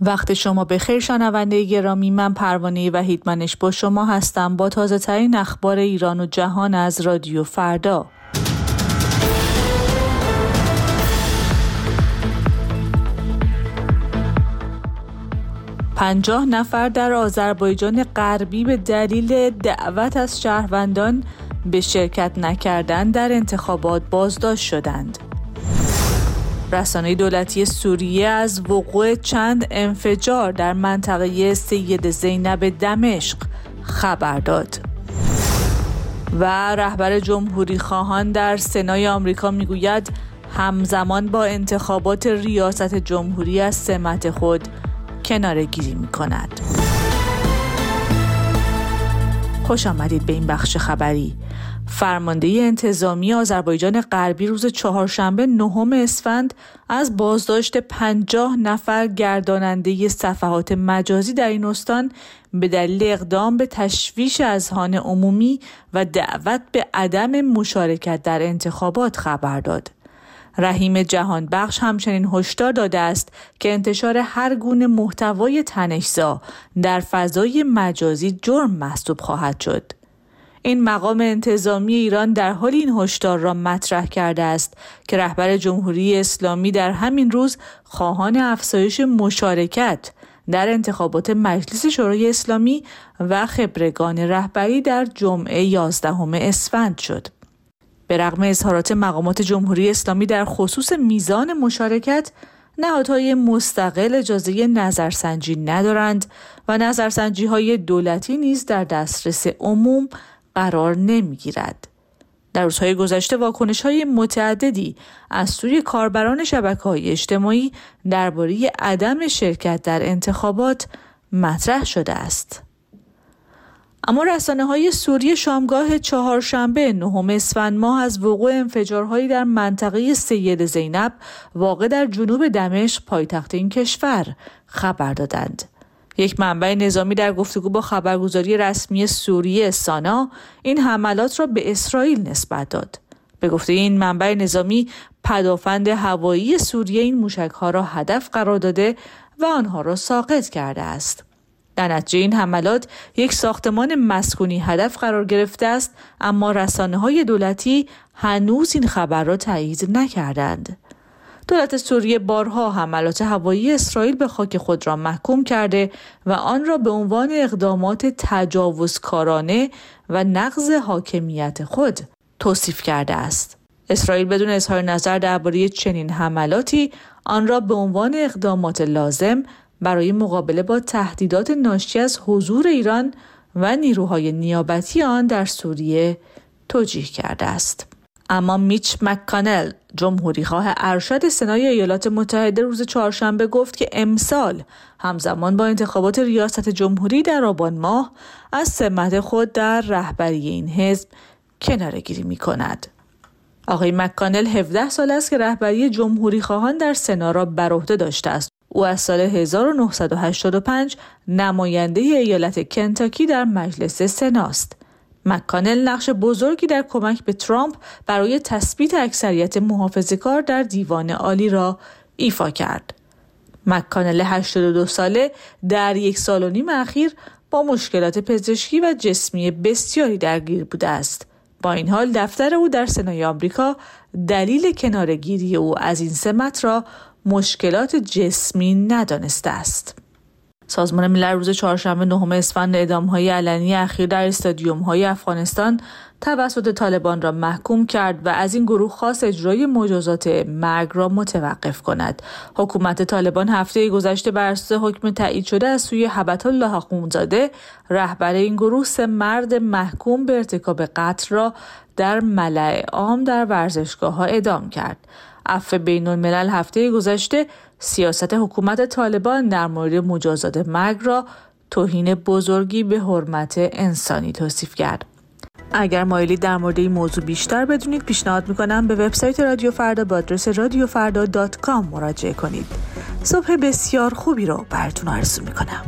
وقت شما به خیر شنونده گرامی من پروانه وحیدمنش با شما هستم با تازه ترین اخبار ایران و جهان از رادیو فردا پنجاه نفر در آذربایجان غربی به دلیل دعوت از شهروندان به شرکت نکردن در انتخابات بازداشت شدند. رسانه دولتی سوریه از وقوع چند انفجار در منطقه سید زینب دمشق خبر داد. و رهبر جمهوری خواهان در سنای آمریکا می‌گوید همزمان با انتخابات ریاست جمهوری از سمت خود کناره گیری می کند. خوش آمدید به این بخش خبری. فرمانده انتظامی آذربایجان غربی روز چهارشنبه نهم اسفند از بازداشت پنجاه نفر گرداننده صفحات مجازی در این استان به دلیل اقدام به تشویش اذهان عمومی و دعوت به عدم مشارکت در انتخابات خبر داد. رحیم جهان بخش همچنین هشدار داده است که انتشار هر گونه محتوای تنشزا در فضای مجازی جرم محسوب خواهد شد. این مقام انتظامی ایران در حال این هشدار را مطرح کرده است که رهبر جمهوری اسلامی در همین روز خواهان افزایش مشارکت در انتخابات مجلس شورای اسلامی و خبرگان رهبری در جمعه 11 اسفند شد. به رغم اظهارات مقامات جمهوری اسلامی در خصوص میزان مشارکت نهادهای مستقل اجازه نظرسنجی ندارند و نظرسنجی های دولتی نیز در دسترس عموم قرار نمی‌گیرد. در روزهای گذشته واکنش های متعددی از سوی کاربران شبکه های اجتماعی درباره عدم شرکت در انتخابات مطرح شده است. اما رسانه های سوریه شامگاه چهارشنبه نهم اسفند ماه از وقوع انفجارهایی در منطقه سید زینب واقع در جنوب دمشق پایتخت این کشور خبر دادند. یک منبع نظامی در گفتگو با خبرگزاری رسمی سوریه سانا این حملات را به اسرائیل نسبت داد. به گفته این منبع نظامی پدافند هوایی سوریه این موشک ها را هدف قرار داده و آنها را ساقط کرده است. در نتیجه این حملات یک ساختمان مسکونی هدف قرار گرفته است اما رسانه های دولتی هنوز این خبر را تایید نکردند. دولت سوریه بارها حملات هوایی اسرائیل به خاک خود را محکوم کرده و آن را به عنوان اقدامات تجاوزکارانه و نقض حاکمیت خود توصیف کرده است. اسرائیل بدون اظهار نظر درباره چنین حملاتی آن را به عنوان اقدامات لازم برای مقابله با تهدیدات ناشی از حضور ایران و نیروهای نیابتی آن در سوریه توجیه کرده است. اما میچ مکانل جمهوری خواه ارشد سنای ایالات متحده روز چهارشنبه گفت که امسال همزمان با انتخابات ریاست جمهوری در آبان ماه از سمت خود در رهبری این حزب کنارگیری می کند. آقای مکانل 17 سال است که رهبری جمهوری خواهان در سنا را بر عهده داشته است او از سال 1985 نماینده ایالت کنتاکی در مجلس سناست. مکانل نقش بزرگی در کمک به ترامپ برای تثبیت اکثریت محافظه کار در دیوان عالی را ایفا کرد. مکانل 82 ساله در یک سال و نیم اخیر با مشکلات پزشکی و جسمی بسیاری درگیر بوده است. با این حال دفتر او در سنای آمریکا دلیل کنارگیری او از این سمت را مشکلات جسمی ندانسته است. سازمان ملل روز چهارشنبه نهم اسفند های علنی اخیر در استادیوم های افغانستان توسط طالبان را محکوم کرد و از این گروه خاص اجرای مجازات مرگ را متوقف کند. حکومت طالبان هفته گذشته بر اساس حکم تایید شده از سوی حبت الله اخونزاده رهبر این گروه سه مرد محکوم به ارتکاب قتل را در ملع عام در ورزشگاه ها ادام کرد. عفو بین الملل هفته گذشته سیاست حکومت طالبان در مورد مجازات مرگ را توهین بزرگی به حرمت انسانی توصیف کرد. اگر مایلید در مورد این موضوع بیشتر بدونید پیشنهاد می‌کنم به وبسایت رادیو فردا با آدرس رادیوفردا.com مراجعه کنید. صبح بسیار خوبی رو براتون آرزو می‌کنم.